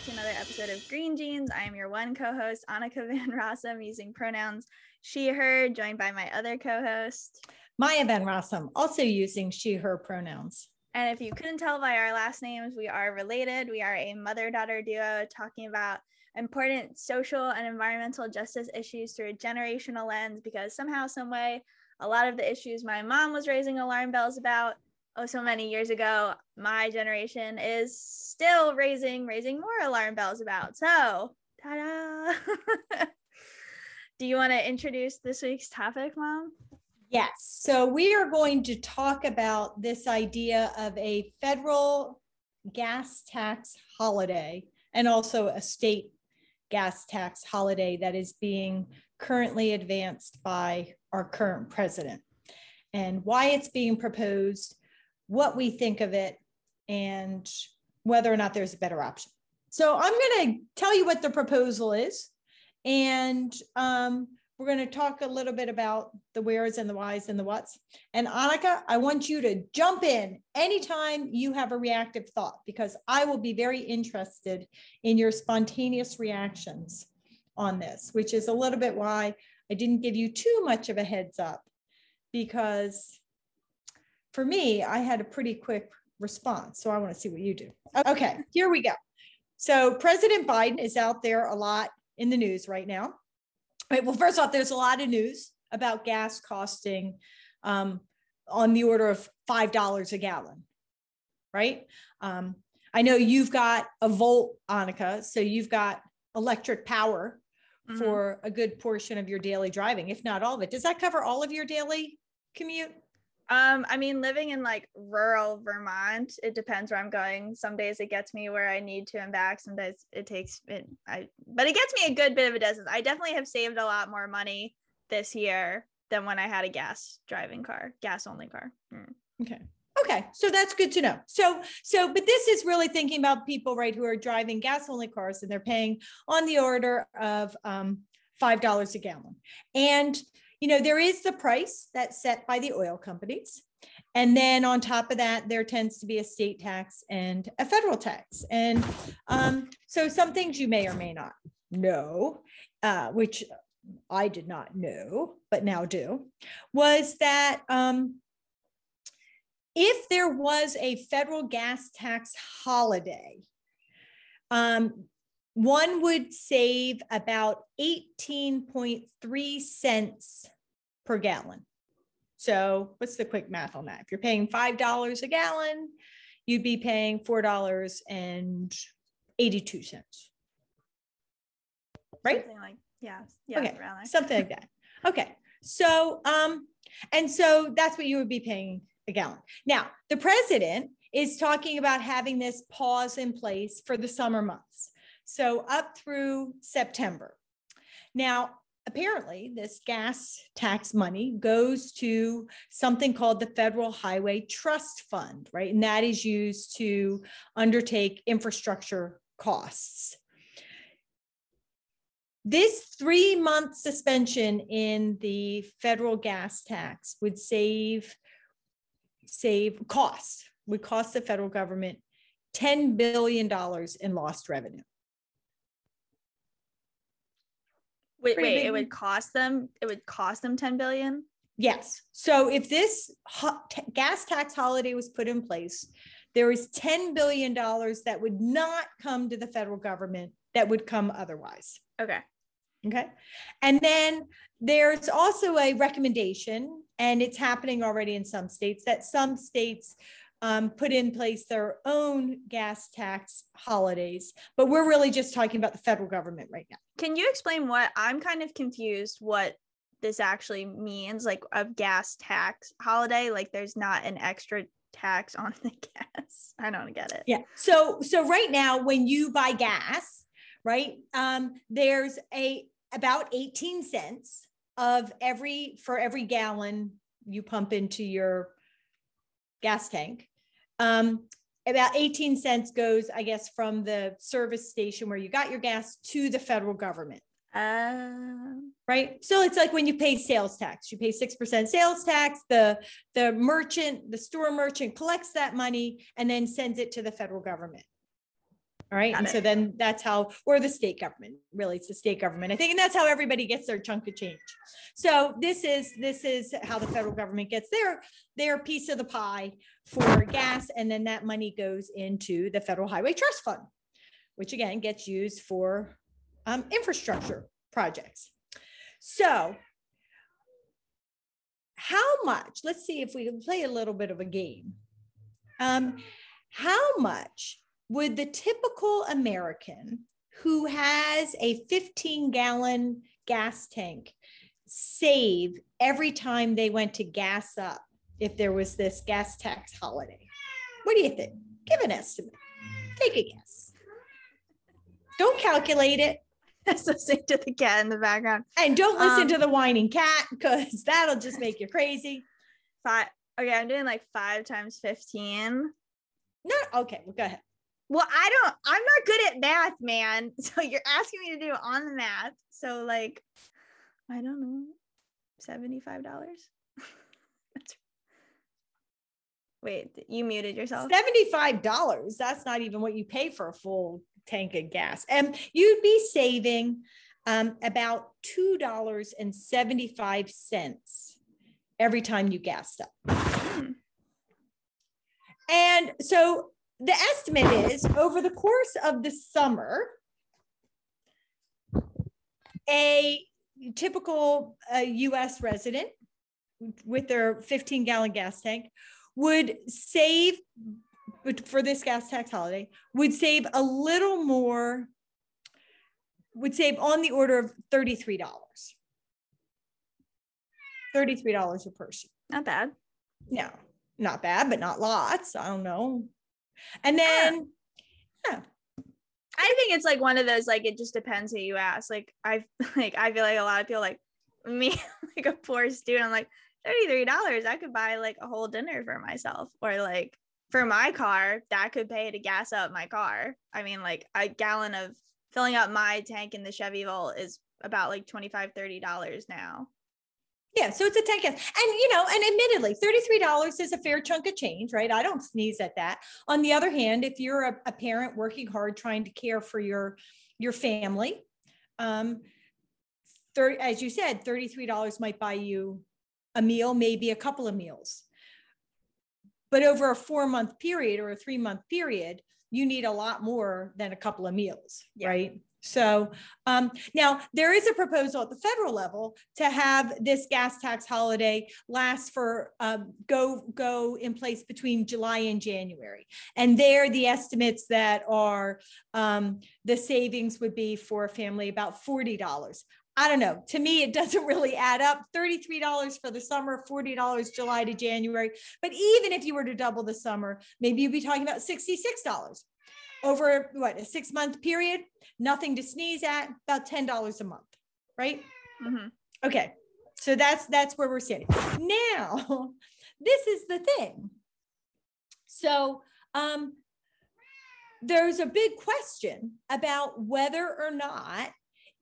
back to another episode of Green Genes. I am your one co host, Anneke Van Rossum, using pronouns she, her, joined by my other co host, Maya Van Rossum, also using she, her pronouns. And if you couldn't tell by our last names, we are related. We are a mother daughter duo talking about important social and environmental justice issues through a generational lens because somehow, some way, a lot of the issues my mom was raising alarm bells about oh so many years ago my generation is still raising raising more alarm bells about. So ta-da! Do you want to introduce this week's topic mom? Yes. So we are going to talk about this idea of a federal gas tax holiday and also a state gas tax holiday that is being currently advanced by our current president and why it's being proposed what we think of it, and whether or not there's a better option. So I'm going to tell you what the proposal is, and um, we're going to talk a little bit about the wheres and the whys and the whats. And Anneke, I want you to jump in anytime you have a reactive thought, because I will be very interested in your spontaneous reactions on this, which is a little bit why I didn't give you too much of a heads up, because for me, I had a pretty quick response. So I want to see what you do. Okay, here we go. So President Biden is out there a lot in the news right now. Right, well, first off, there's a lot of news about gas costing um, on the order of $5 a gallon, right? Um, I know you've got a Volt, Anneke, so you've got electric power mm-hmm. for a good portion of your daily driving, if not all of it. Does that cover all of your daily commute? Um, I mean, living in like rural Vermont, it depends where I'm going. Some days it gets me where I need to and back. Sometimes it takes it, I, but it gets me a good bit of a distance. I definitely have saved a lot more money this year than when I had a gas driving car, gas only car. Mm. Okay. Okay, so that's good to know. So, so, but this is really thinking about people, right, who are driving gas only cars and they're paying on the order of um, five dollars a gallon, and you know, there is the price that's set by the oil companies. And then on top of that, there tends to be a state tax and a federal tax. And um, so some things you may or may not know, uh, which I did not know, but now do, was that um, if there was a federal gas tax holiday, um, one would save about 18.3 cents per gallon. So, what's the quick math on that? If you're paying $5 a gallon, you'd be paying $4.82. Right? Something like, yeah. Yeah. Okay. Something like that. Okay. So, um, and so that's what you would be paying a gallon. Now, the president is talking about having this pause in place for the summer months. So up through September. Now, apparently, this gas tax money goes to something called the Federal Highway Trust Fund, right? And that is used to undertake infrastructure costs. This three month suspension in the federal gas tax would save save costs would cost the federal government $10 billion in lost revenue. Wait, wait, it would cost them, it would cost them 10 billion? Yes. So if this ho- t- gas tax holiday was put in place, there is $10 billion that would not come to the federal government that would come otherwise. Okay. Okay. And then there's also a recommendation, and it's happening already in some states, that some states um, put in place their own gas tax holidays. But we're really just talking about the federal government right now. Can you explain what I'm kind of confused what this actually means like a gas tax holiday like there's not an extra tax on the gas i don't get it yeah so so right now when you buy gas right um there's a about 18 cents of every for every gallon you pump into your gas tank um, about 18 cents goes, I guess, from the service station where you got your gas to the federal government. Uh, right. So it's like when you pay sales tax, you pay 6% sales tax. The, the merchant, the store merchant collects that money and then sends it to the federal government. All right. Got and so then that's how, or the state government, really, it's the state government, I think, and that's how everybody gets their chunk of change. So this is, this is how the federal government gets their, their piece of the pie for gas. And then that money goes into the Federal Highway Trust Fund, which again gets used for um, infrastructure projects. So how much, let's see if we can play a little bit of a game. Um, how much would the typical American who has a 15 gallon gas tank save every time they went to gas up if there was this gas tax holiday? What do you think? Give an estimate. Take a guess. Don't calculate it. Just listening to the cat in the background. And don't listen Um, to the whining cat because that'll just make you crazy. Five. Okay, I'm doing like five times 15. No, okay, well, go ahead. Well, I don't, I'm not good at math, man. So you're asking me to do on the math. So, like, I don't know, $75. Wait, you muted yourself? $75. That's not even what you pay for a full tank of gas. And you'd be saving um, about $2.75 every time you gassed up. Hmm. And so the estimate is over the course of the summer, a typical uh, US resident with their 15 gallon gas tank would save for this gas tax holiday would save a little more would save on the order of $33 $33 a person. Not bad. no not bad but not lots i don't know and then yeah, I think it's like one of those like it just depends who you ask. Like I like I feel like a lot of people like me like a poor student. I'm like thirty three dollars. I could buy like a whole dinner for myself, or like for my car that could pay to gas up my car. I mean like a gallon of filling up my tank in the Chevy Volt is about like 25 30 dollars now. Yeah, so it's a 10 gas. And you know, and admittedly, $33 is a fair chunk of change, right? I don't sneeze at that. On the other hand, if you're a, a parent working hard trying to care for your your family, um 30 as you said, $33 might buy you a meal, maybe a couple of meals. But over a 4-month period or a 3-month period, you need a lot more than a couple of meals, Yeah. right? So um, now there is a proposal at the federal level to have this gas tax holiday last for um, go go in place between July and January. And there, the estimates that are um, the savings would be for a family about forty dollars. I don't know. To me, it doesn't really add up. $33 for the summer, $40 July to January. But even if you were to double the summer, maybe you'd be talking about $66 over what a six month period, nothing to sneeze at, about $10 a month, right? Mhm. Okay. So that's that's where we're sitting. Now, this is the thing. So um there's a big question about whether or not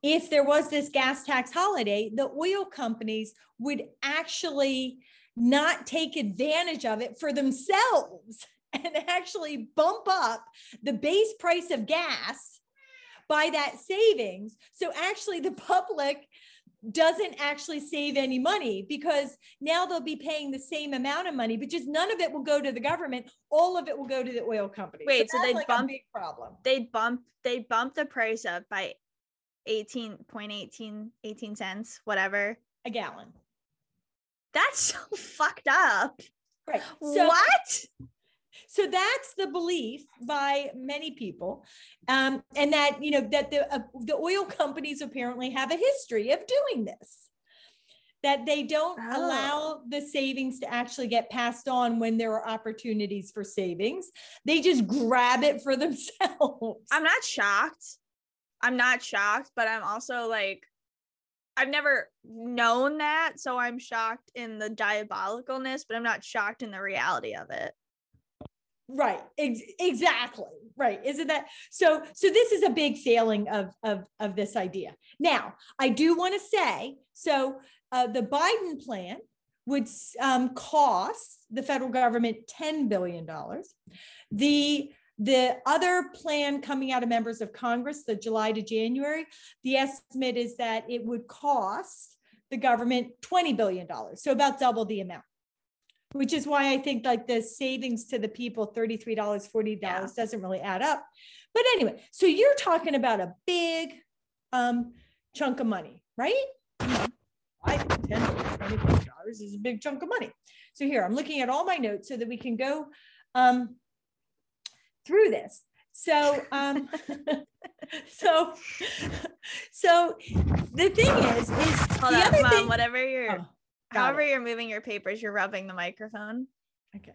if there was this gas tax holiday, the oil companies would actually not take advantage of it for themselves and actually bump up the base price of gas by that savings. So actually, the public doesn't actually save any money because now they'll be paying the same amount of money, but just none of it will go to the government. All of it will go to the oil company. Wait, so that's they'd like bump- a big problem. They'd bump they bump the price up by 18.18 18 cents, whatever. A gallon. That's so fucked up. Right. So, what? So that's the belief by many people um, and that you know that the uh, the oil companies apparently have a history of doing this that they don't Oh. allow the savings to actually get passed on when there are opportunities for savings they just grab it for themselves I'm not shocked. I'm not shocked, but I'm also like, I've never known that. So I'm shocked in the diabolicalness, but I'm not shocked in the reality of it. Right ex- exactly right isn't that so so this is a big failing of of of this idea now i do want to say so uh, the biden plan would um, cost the federal government 10 billion dollars the The other plan coming out of members of Congress, the July to January, the estimate is that it would cost the government $20 billion. So about double the amount. Which is why I think like the savings to the people, $33, $40 yeah. doesn't really add up. But anyway, so you're talking about a big um, chunk of money, right? Five, ten, twenty-five dollars is a big chunk of money. So here, I'm looking at all my notes so that we can go um, through this. So, um, so, so the thing is, is hold on, mom. Thing, whatever you're, oh, however it. you're moving your papers, you're rubbing the microphone. Okay.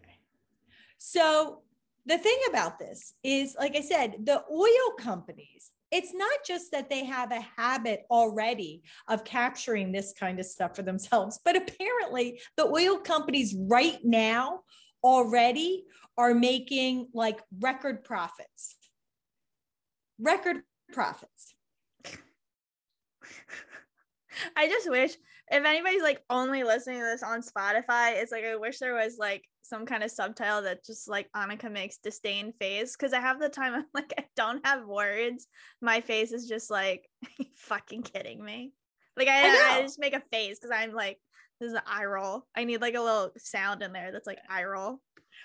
So the thing about this is, like I said, the oil companies it's not just that they have a habit already of capturing this kind of stuff for themselves, but apparently the oil companies right now already are making like record profits. Record profits. I just wish if anybody's like only listening to this on Spotify, it's like I wish there was like some kind of subtitle that just like Anneke makes disdain face because I have the time I'm like I don't have words. My face is just like fucking kidding me. Like I, I, I just make a face because I'm like this is an eye roll. I need like a little sound in there that's like eye roll.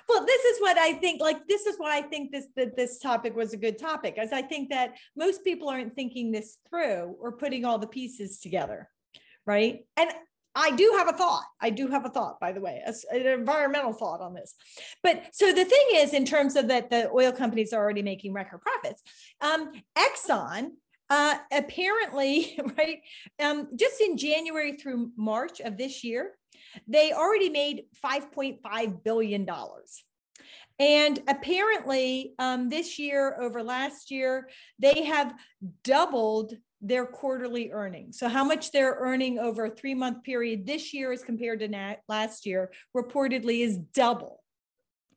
Well, this is what I think. Like this is why I think this that this topic was a good topic, as I think that most people aren't thinking this through or putting all the pieces together, right? And I do have a thought. I do have a thought, by the way, an environmental thought on this. But so the thing is, in terms of that, the oil companies are already making record profits. Um, Exxon uh, apparently, right, um, just in January through March of this year, they already made $5.5 billion. And apparently, um, this year over last year, they have doubled their quarterly earnings. So, how much they're earning over a three month period this year as compared to last year reportedly is double.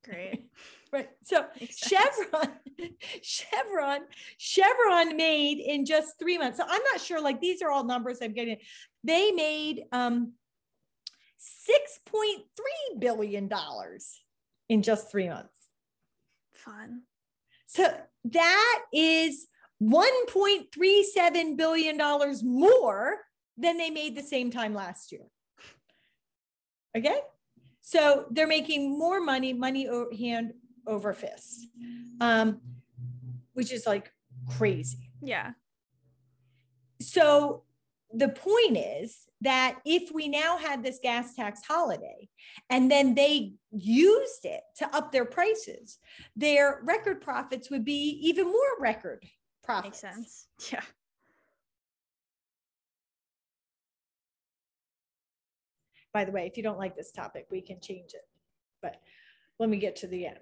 Great. right. So, Chevron, Chevron, Chevron made in just three months. So, I'm not sure, like, these are all numbers I'm getting. They made um, $6.3 billion in just three months. Fun. So, that is $1.37 billion more than they made the same time last year. Okay. So they're making more money, money hand over fist, um, which is like crazy. Yeah. So the point is that if we now had this gas tax holiday and then they used it to up their prices, their record profits would be even more record profits. Makes sense. Yeah. By the way, if you don't like this topic, we can change it. But let me get to the end.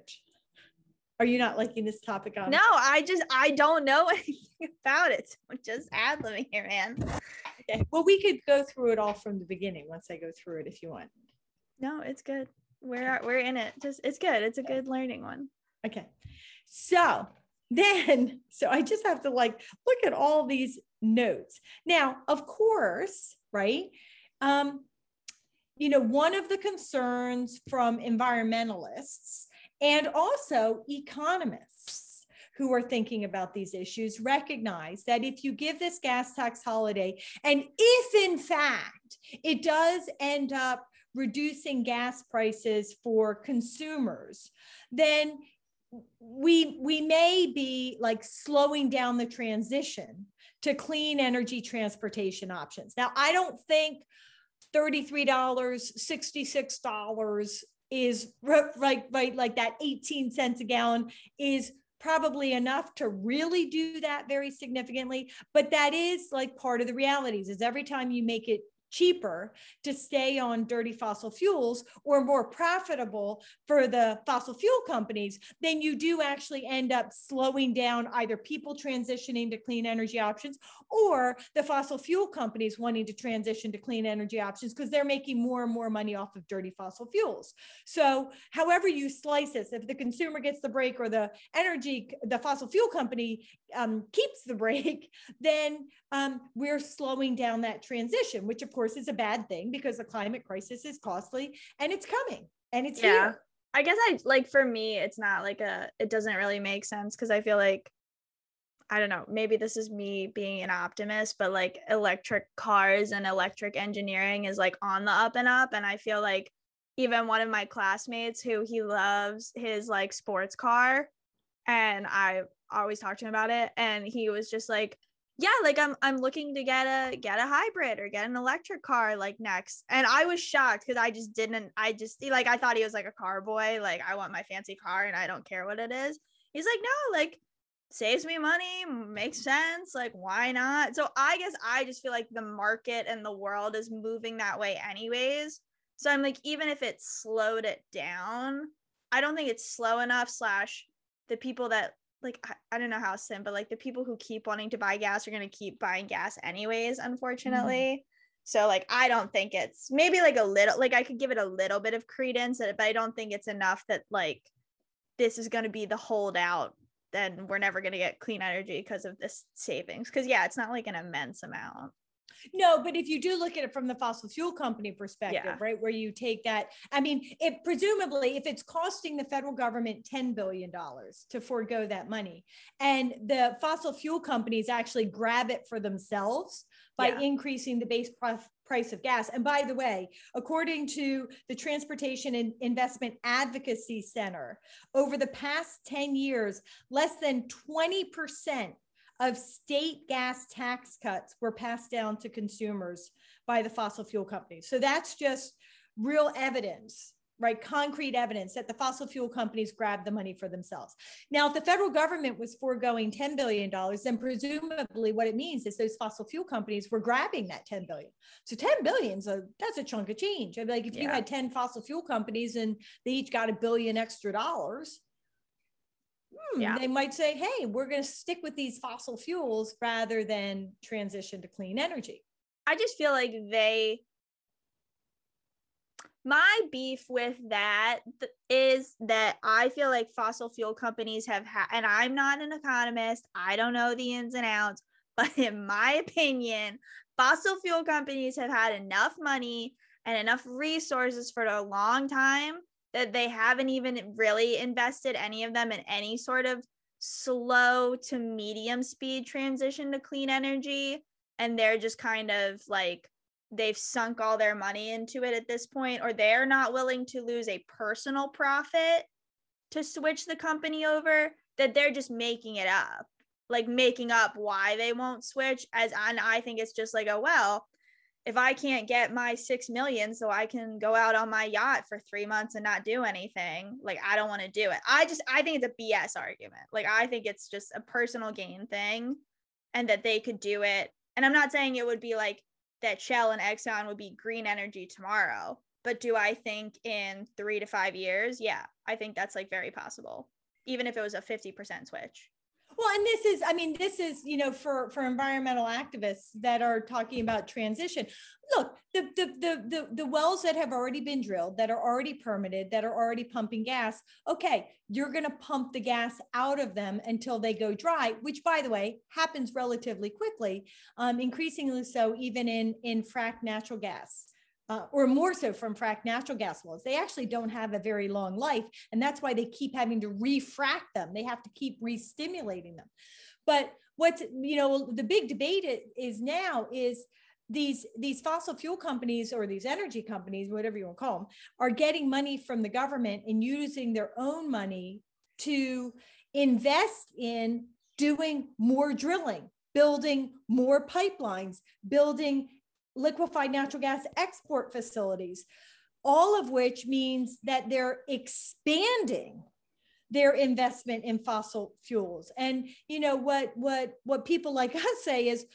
Are you not liking this topic on? No, I just I don't know anything about it. So just ad libbing here, man. Okay. Well, we could go through it all from the beginning once I go through it if you want. No, it's good. We're we're in it. Just it's good. It's a good learning one. Okay. So then so i just have to like look at all these notes. Now of course right um you know one of the concerns from environmentalists and also economists who are thinking about these issues recognize that if you give this gas tax holiday and if in fact it does end up reducing gas prices for consumers then we we may be like slowing down the transition to clean energy transportation options. Now, I don't think $33, $66 is right, right, like that 18 cents a gallon is probably enough to really do that very significantly. But that is like part of the realities is every time you make it cheaper to stay on dirty fossil fuels or more profitable for the fossil fuel companies, then you do actually end up slowing down either people transitioning to clean energy options or the fossil fuel companies wanting to transition to clean energy options because they're making more and more money off of dirty fossil fuels. So, however you slice this, if the consumer gets the break or the energy, the fossil fuel company um, keeps the break, then um, we're slowing down that transition, which of course is a bad thing because the climate crisis is costly and it's coming and it's yeah. here. I guess I like for me, it's not like a, it doesn't really make sense because I feel like, I don't know, maybe this is me being an optimist, but like electric cars and electric engineering is like on the up and up. And I feel like even one of my classmates who he loves his like sports car, and I always talk to him about it. And he was just like, yeah like i'm i'm looking to get a get a hybrid or get an electric car like next. And i was shocked because i just didn't i just like i thought he was like a car boy like i want my fancy car and i don't care what it is. He's like no like saves me money makes sense like why not? So i guess i just feel like the market and the world is moving that way anyways. So i'm like even if it slowed it down i don't think it's slow enough slash the people that like I, I don't know how sim, but like the people who keep wanting to buy gas are gonna keep buying gas anyways, unfortunately. Mm-hmm. So like I don't think it's maybe like a little like I could give it a little bit of credence, but I don't think it's enough that like this is gonna be the holdout. Then we're never gonna get clean energy because of this savings. Because yeah, it's not like an immense amount. No, but if you do look at it from the fossil fuel company perspective, yeah. right, where you take that, I mean, it presumably, if it's costing the federal government $10 billion to forego that money, and the fossil fuel companies actually grab it for themselves by yeah. increasing the base price of gas. And by the way, according to the Transportation and Investment Advocacy Center, over the past 10 years, less than 20% of state gas tax cuts were passed down to consumers by the fossil fuel companies. So that's just real evidence, right? Concrete evidence that the fossil fuel companies grabbed the money for themselves. Now, if the federal government was foregoing $10 billion, then presumably what it means is those fossil fuel companies were grabbing that 10 billion. So 10 billion, so that's a chunk of change. I mean, like if yeah. you had 10 fossil fuel companies and they each got a billion extra dollars, hmm, yeah. they might say, hey, we're going to stick with these fossil fuels rather than transition to clean energy. I just feel like they, my beef with that is that I feel like fossil fuel companies have had, and I'm not an economist, I don't know the ins and outs, but in my opinion, fossil fuel companies have had enough money and enough resources for a long time that they haven't even really invested any of them in any sort of slow to medium speed transition to clean energy. And they're just kind of like they've sunk all their money into it at this point or they're not willing to lose a personal profit to switch the company over that they're just making it up like making up why they won't switch as and I think it's just like oh well if I can't get my six million so I can go out on my yacht for three months and not do anything, like I don't want to do it. I just I think it's a BS argument. Like I think it's just a personal gain thing and that they could do it. And I'm not saying it would be like that Shell and Exxon would be green energy tomorrow. But do I think in three to five years? Yeah, I think that's like very possible, even if it was a 50% switch. Well, and this is, I mean, this is, you know, for for environmental activists that are talking about transition. Look, the the the the, the wells that have already been drilled, that are already permitted, that are already pumping gas. Okay, you're going to pump the gas out of them until they go dry, which, by the way, happens relatively quickly, um, increasingly so even in in frac natural gas uh, or more so from fracked natural gas wells. They actually don't have a very long life. And that's why they keep having to refract them. They have to keep re-stimulating them. But what's, you know, the big debate is now is these these fossil fuel companies or these energy companies whatever you want to call them are getting money from the government and using their own money to invest in doing more drilling building more pipelines building liquefied natural gas export facilities, all of which means that they're expanding their investment in fossil fuels. And you know what what what people like us say is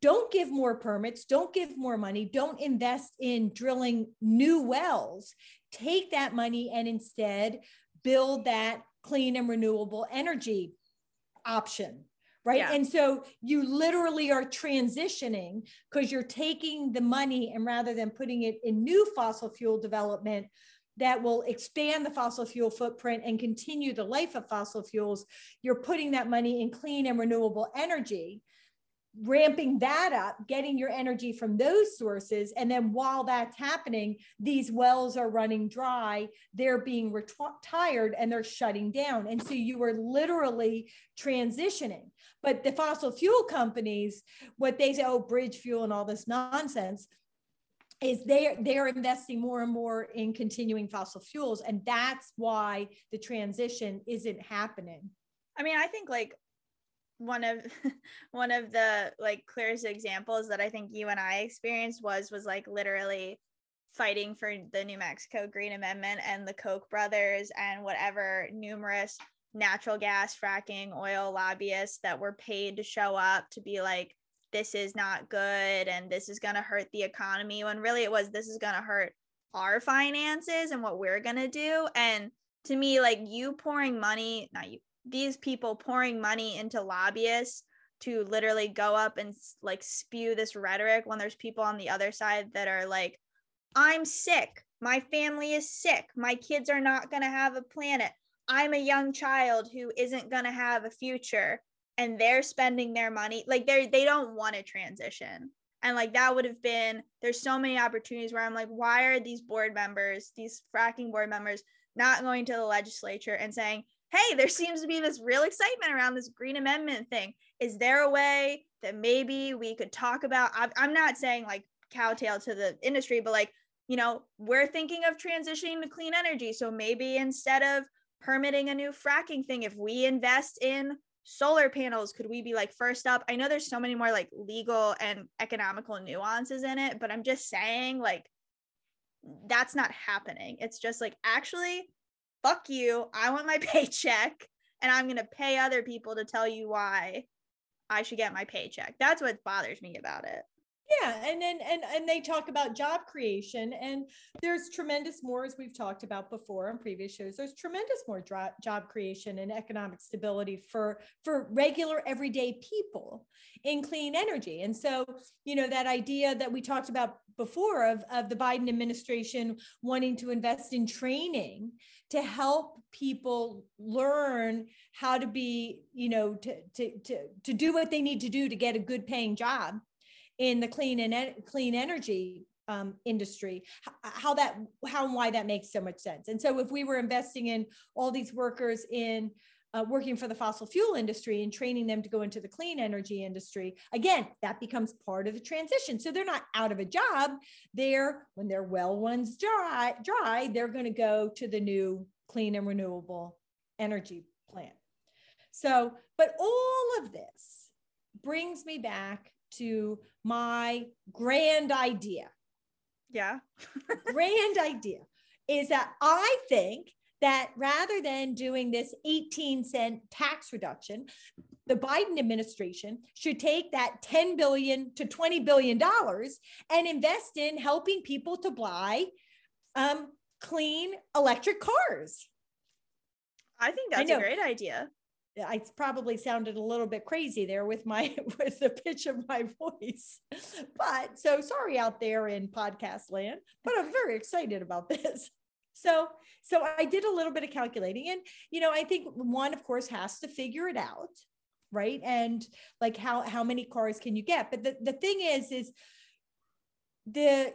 don't give more permits, don't give more money, don't invest in drilling new wells. Take that money and instead build that clean and renewable energy option right? Yeah. And so you literally are transitioning because you're taking the money and rather than putting it in new fossil fuel development that will expand the fossil fuel footprint and continue the life of fossil fuels, you're putting that money in clean and renewable energy. Ramping that up, getting your energy from those sources. And then while that's happening, these wells are running dry, they're being retired and they're shutting down. And so you are literally transitioning. But the fossil fuel companies, what they say, oh, bridge fuel and all this nonsense, is they're they're investing more and more in continuing fossil fuels and that's why the transition isn't happening i mean i think like one of one of the like clearest examples that I think you and I experienced was was like literally fighting for the New Mexico Green Amendment and the Koch brothers and whatever numerous natural gas fracking oil lobbyists that were paid to show up to be like this is not good and this is going to hurt the economy when really it was this is going to hurt our finances and what we're going to do. And to me like you pouring money not you these people pouring money into lobbyists to literally go up and like spew this rhetoric when there's people on the other side that are like i'm sick. My family is sick. My kids are not going to have a planet. I'm a young child who isn't going to have a future. And they're spending their money like they they don't want to transition. And like that would have been there's so many opportunities where i'm like why are these board members these fracking board members not going to the legislature and saying hey, there seems to be this real excitement around this Green Amendment thing. Is there a way that maybe we could talk about? I'm not saying like cowtail to the industry, but like, you know, we're thinking of transitioning to clean energy. So maybe instead of permitting a new fracking thing, if we invest in solar panels, could we be like first up? I know there's so many more like legal and economical nuances in it, but I'm just saying, like, that's not happening. It's just like, actually, fuck you. I want my paycheck and I'm going to pay other people to tell you why I should get my paycheck. That's what bothers me about it. Yeah, and then and and they talk about job creation, and there's tremendous more as we've talked about before on previous shows. There's tremendous more dro- job creation and economic stability for for regular everyday people in clean energy. And so, you know, that idea that we talked about before of of the Biden administration wanting to invest in training to help people learn how to be, you know, to to to to do what they need to do to get a good paying job in the clean and clean energy um, industry how that how and why that makes so much sense. And so if we were investing in all these workers in uh, working for the fossil fuel industry and training them to go into the clean energy industry again that becomes part of the transition so they're not out of a job they're when their well ones dry dry they're going to go to the new clean and renewable energy plant so but all of this brings me back to my grand idea. Yeah. grand idea is that I think that rather than doing this 18 cent tax reduction, the Biden administration should take that 10 billion to 20 billion dollars and invest in helping people to buy um, clean electric cars. I think that's I a great idea. I probably sounded a little bit crazy there with my with the pitch of my voice. But so sorry out there in podcast land, but I'm very excited about this. So so I did a little bit of calculating and you know, I think one of course has to figure it out, right? And like how how many cars can you get? But the the thing is is the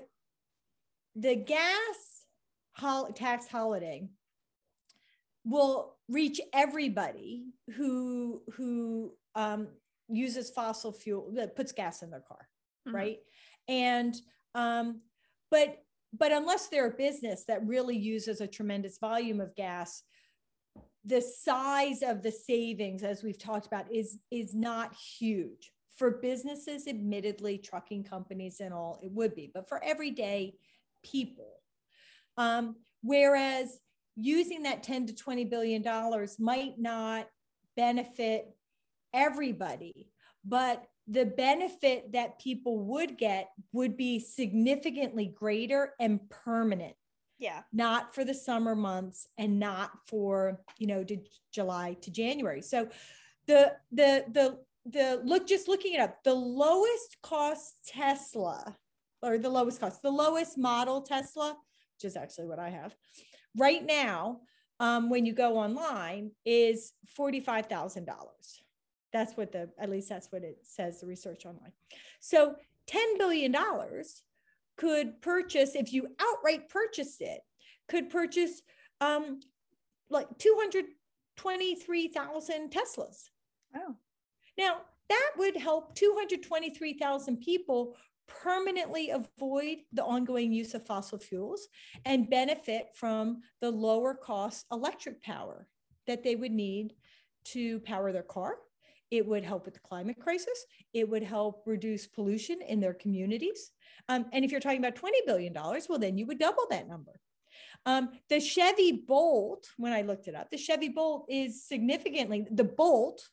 the gas hol- tax holiday will reach everybody who who um, uses fossil fuel that puts gas in their car mm-hmm. right and um, but but unless they're a business that really uses a tremendous volume of gas the size of the savings as we've talked about is is not huge. For businesses admittedly trucking companies and all it would be but for everyday people. Um, whereas using that 10 to 20 billion dollars might not benefit everybody but the benefit that people would get would be significantly greater and permanent. Yeah. Not for the summer months and not for you know to july to january. So the the the the look just looking it up the lowest cost tesla or the lowest cost the lowest model tesla which is actually what i have right now, um, when you go online, is $45,000. That's what the, at least that's what it says, the research online. So $10 billion could purchase, if you outright purchased it, could purchase um, like 223,000 Teslas. Oh. Now, that would help 223,000 people permanently avoid the ongoing use of fossil fuels and benefit from the lower cost electric power that they would need to power their car. It would help with the climate crisis. It would help reduce pollution in their communities. Um, and if you're talking about $20 billion, well, then you would double that number. Um, the Chevy Bolt, when I looked it up, the Chevy Bolt is significantly, the Bolt,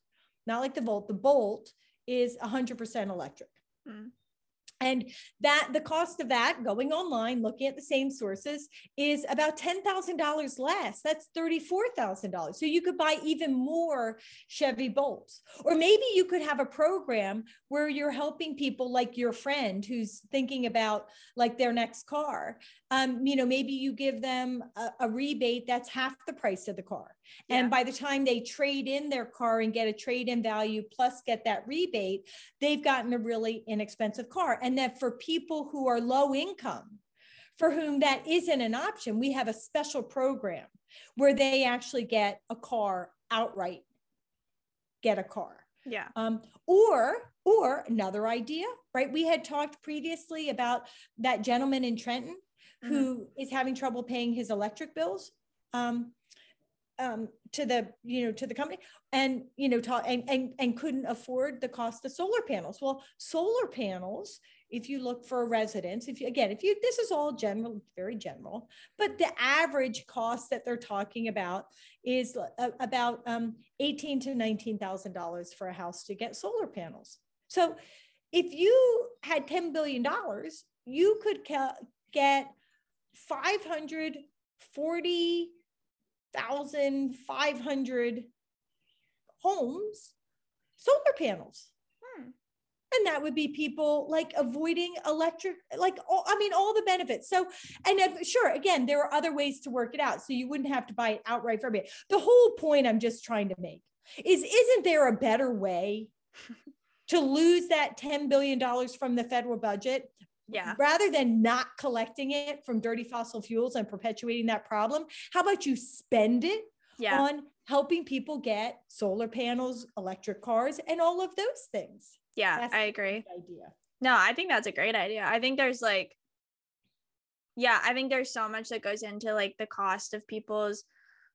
not like the Volt, the Bolt is 100% electric. Mm. And that the cost of that going online, looking at the same sources, is about $10,000 less. That's $34,000. So you could buy even more Chevy Bolts. Or maybe you could have a program where you're helping people like your friend who's thinking about like their next car. Um, you know, maybe you give them a, a rebate that's half the price of the car. Yeah. And by the time they trade in their car and get a trade in value plus get that rebate, they've gotten a really inexpensive car. And that for people who are low income, for whom that isn't an option, we have a special program where they actually get a car outright, get a car. Yeah. Um, or or another idea, right? We had talked previously about that gentleman in Trenton who mm-hmm. is having trouble paying his electric bills. Um, um, to the you know to the company and you know talk and, and and couldn't afford the cost of solar panels. Well solar panels if you look for a residence if you again if you this is all general very general but the average cost that they're talking about is uh, about um, 18 to 19 thousand dollars for a house to get solar panels. So if you had 10 billion dollars you could ca- get 540 1,500 homes solar panels. Hmm. And that would be people like avoiding electric, like, all, I mean, all the benefits. So, and if, sure, again, there are other ways to work it out. So you wouldn't have to buy it outright for everybody. The whole point I'm just trying to make is isn't there a better way to lose that $10 billion from the federal budget yeah. Rather than not collecting it from dirty fossil fuels and perpetuating that problem, how about you spend it yeah. on helping people get solar panels, electric cars, and all of those things? Yeah, that's I agree. Idea. No, I think that's a great idea. I think there's like, yeah, I think there's so much that goes into like the cost of people's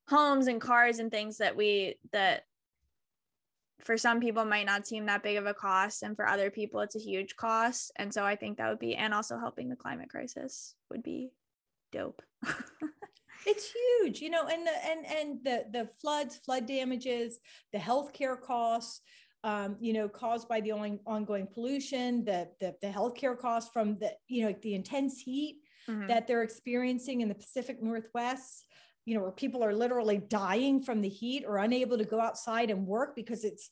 homes and cars and things that we that for some people might not seem that big of a cost and for other people it's a huge cost and so i think that would be and also helping the climate crisis would be dope it's huge you know and the and and the the floods flood damages the healthcare costs um, you know caused by the on, ongoing pollution the, the the healthcare costs from the you know the intense heat mm-hmm. that they're experiencing in the pacific northwest you know, where people are literally dying from the heat or unable to go outside and work because it's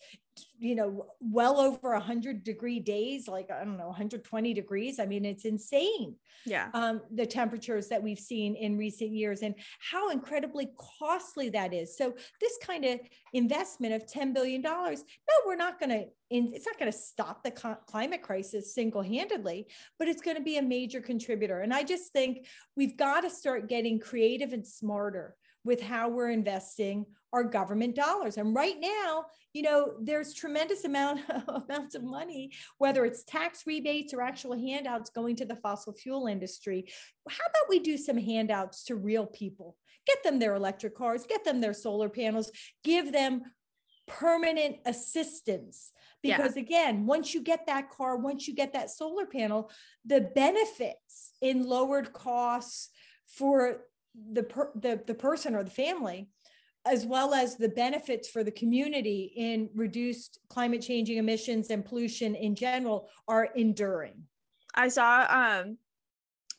you know well over 100 degree days like i don't know 120 degrees. I mean it's insane. Yeah. Um, the temperatures that we've seen in recent years and how incredibly costly that is. So this kind of investment of 10 billion dollars no we're not going to it's not going to stop the climate crisis single-handedly but it's going to be a major contributor. And i just think we've got to start getting creative and smarter with how we're investing our government dollars. And right now, you know, there's tremendous amount amounts of money, whether it's tax rebates or actual handouts going to the fossil fuel industry. How about we do some handouts to real people? Get them their electric cars, get them their solar panels, give them permanent assistance because yeah. again once you get that car once you get that solar panel the benefits in lowered costs for the per, the, the person or the family as well as the benefits for the community in reduced climate changing emissions and pollution in general are enduring. I saw um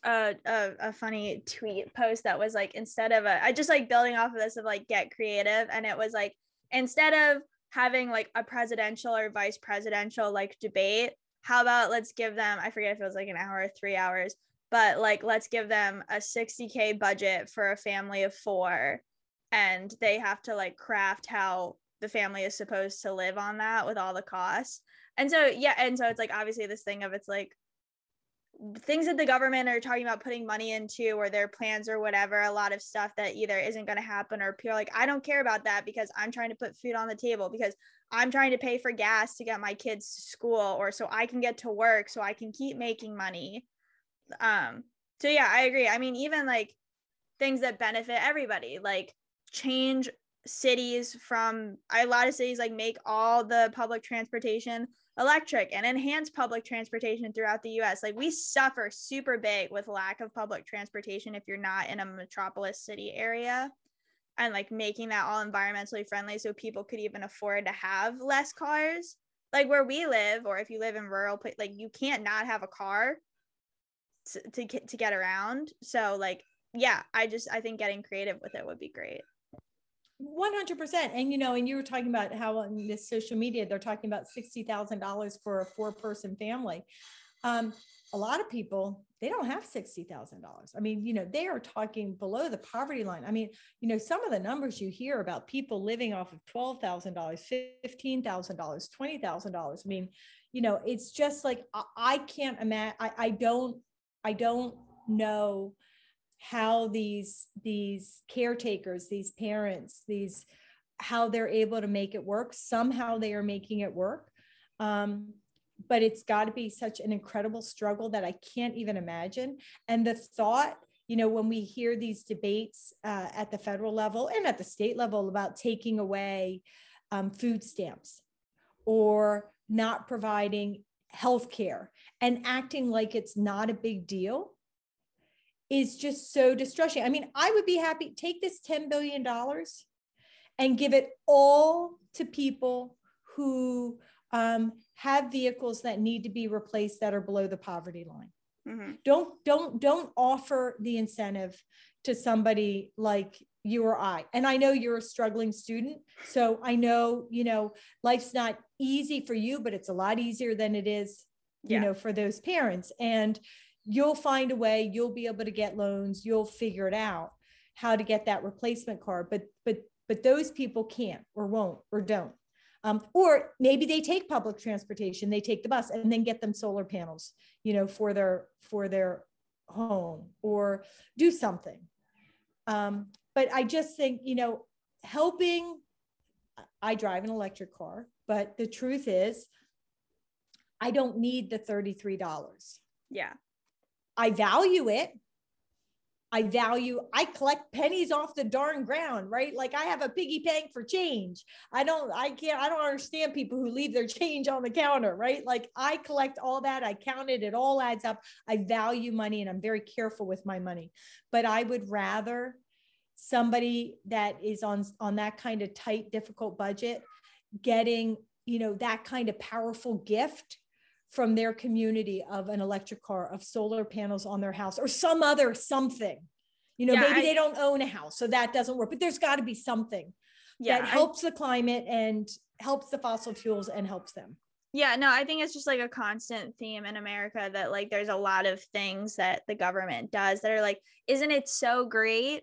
a, a, a funny tweet post that was like instead of a I just like building off of this of like get creative and it was like instead of having like a presidential or vice presidential like debate how about let's give them I forget if it was like an hour or 3 hours but like let's give them a 60k budget for a family of 4 and they have to like craft how the family is supposed to live on that with all the costs. And so yeah, and so it's like obviously this thing of it's like things that the government are talking about putting money into or their plans or whatever a lot of stuff that either isn't going to happen or people like i don't care about that because i'm trying to put food on the table because i'm trying to pay for gas to get my kids to school or so i can get to work so i can keep making money. Um so yeah i agree. I mean even like things that benefit everybody like change cities from a lot of cities like make all the public transportation electric and enhance public transportation throughout the US. Like we suffer super big with lack of public transportation if you're not in a metropolis city area and like making that all environmentally friendly so people could even afford to have less cars. Like where we live or if you live in rural like you can't not have a car to, to get to get around. So like yeah, I just I think getting creative with it would be great. 100% and you know and you were talking about how on this social media they're talking about $60000 for a four person family. Um, a lot of people they don't have $60000 i mean you know they are talking below the poverty line. I mean you know some of the numbers you hear about people living off of $12000 $15000 $20000 i mean you know it's just like i, I can't imagine I, I don't i don't know how these these caretakers these parents these how they're able to make it work. Somehow they are making it work. Um, but it's got to be such an incredible struggle that i can't even imagine. And the thought you know when we hear these debates uh, at the federal level and at the state level about taking away um, food stamps or not providing health care and acting like it's not a big deal is just so distressing. I mean, I would be happy take this $10 billion and give it all to people who um, have vehicles that need to be replaced that are below the poverty line. Mm-hmm. Don't don't don't offer the incentive to somebody like you or I. And I know you're a struggling student, so I know you know life's not easy for you, but it's a lot easier than it is, you know, for those parents. And you'll find a way you'll be able to get loans you'll figure it out how to get that replacement car but but but those people can't or won't or don't. Um, or maybe they take public transportation they take the bus and then get them solar panels you know for their for their home or do something. Um, but i just think you know helping i drive an electric car but the truth is i don't need the $33 yeah I value it. I value, I collect pennies off the darn ground, right? Like I have a piggy bank for change. I don't, I can't, I don't understand people who leave their change on the counter, right? Like I collect all that. I count it. It all adds up. I value money and I'm very careful with my money. But I would rather somebody that is on, on that kind of tight, difficult budget getting, you know, that kind of powerful gift from their community of an electric car, of solar panels on their house, or some other something. You know, yeah, maybe I, they don't own a house, so that doesn't work, but there's got to be something yeah, that helps I, the climate and helps the fossil fuels and helps them. Yeah, no, I think it's just like a constant theme in America that like there's a lot of things that the government does that are like, isn't it so great?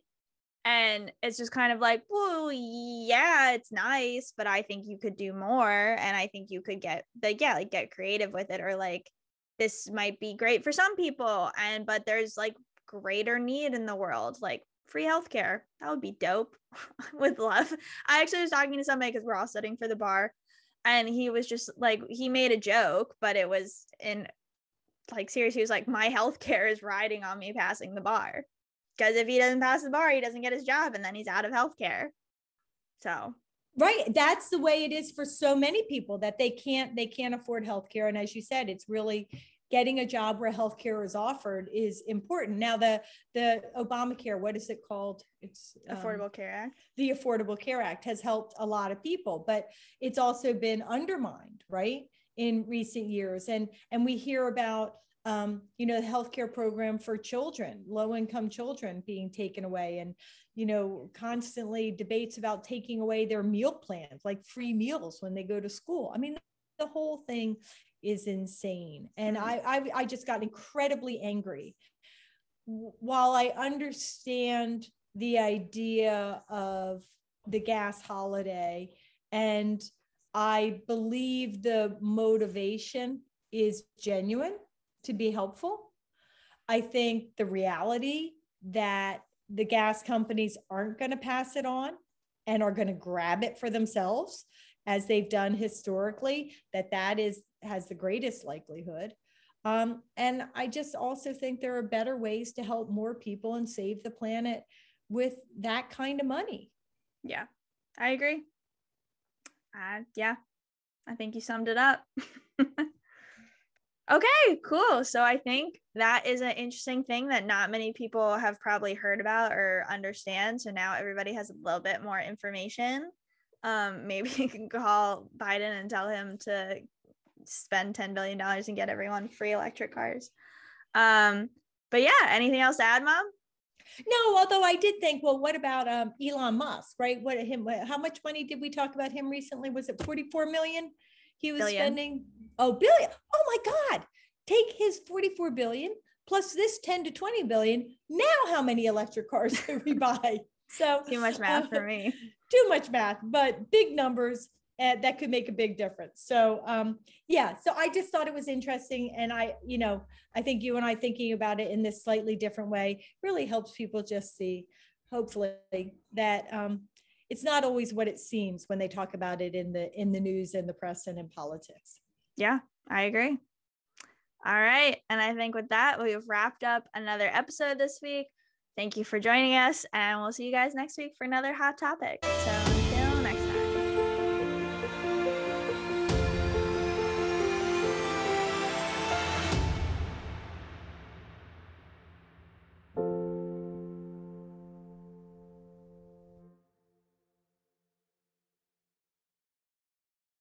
And it's just kind of like well yeah it's nice but i think you could do more and i think you could get like yeah like get creative with it or like this might be great for some people and but there's like greater need in the world like free healthcare that would be dope. With love. I actually was talking to somebody because we're all studying for the bar and he was just like he made a joke but it was in like seriously he was like my healthcare is riding on me passing the bar because if he doesn't pass the bar, he doesn't get his job and then he's out of healthcare. So. Right that's the way it is for so many people that they can't they can't afford healthcare and as you said it's really getting a job where healthcare is offered is important. Now the the obamacare what is it called? It's um, affordable care act. the affordable care act has helped a lot of people but it's also been undermined right in recent years. And and we hear about um, you know, the healthcare program for children, low income children being taken away, and, you know, constantly debates about taking away their meal plans, like free meals when they go to school. I mean, the whole thing is insane. And mm-hmm. I, I, I just got incredibly angry. While I understand the idea of the gas holiday And I believe the motivation is genuine to be helpful. I think the reality that the gas companies aren't going to pass it on and are going to grab it for themselves as they've done historically that that is has the greatest likelihood. Um, and i just also think there are better ways to help more people and save the planet with that kind of money. Yeah i agree. Uh, yeah i think you summed it up Okay, cool. So I think that is an interesting thing that not many people have probably heard about or understand. So now everybody has a little bit more information. Um, maybe you can call Biden and tell him to spend $10 billion and get everyone free electric cars. Um, but yeah, anything else to add, Mom? No, although I did think, well, what about um, Elon Musk, right? What him? How much money did we talk about him recently? Was it 44 million? He was billion. spending oh billion oh my god. Take his 44 billion plus this 10 to 20 billion. Now how many electric cars can we buy? So too much math uh, for me. Too much math but big numbers uh, that could make a big difference. So um yeah so i just thought it was interesting and i you know i think you and i thinking about it in this slightly different way really helps people just see hopefully that um it's not always what it seems when they talk about it in the in the news and the press and in politics. Yeah i agree. All right and i think with that we've wrapped up another episode this week. Thank you for joining us and we'll see you guys next week for another hot topic. So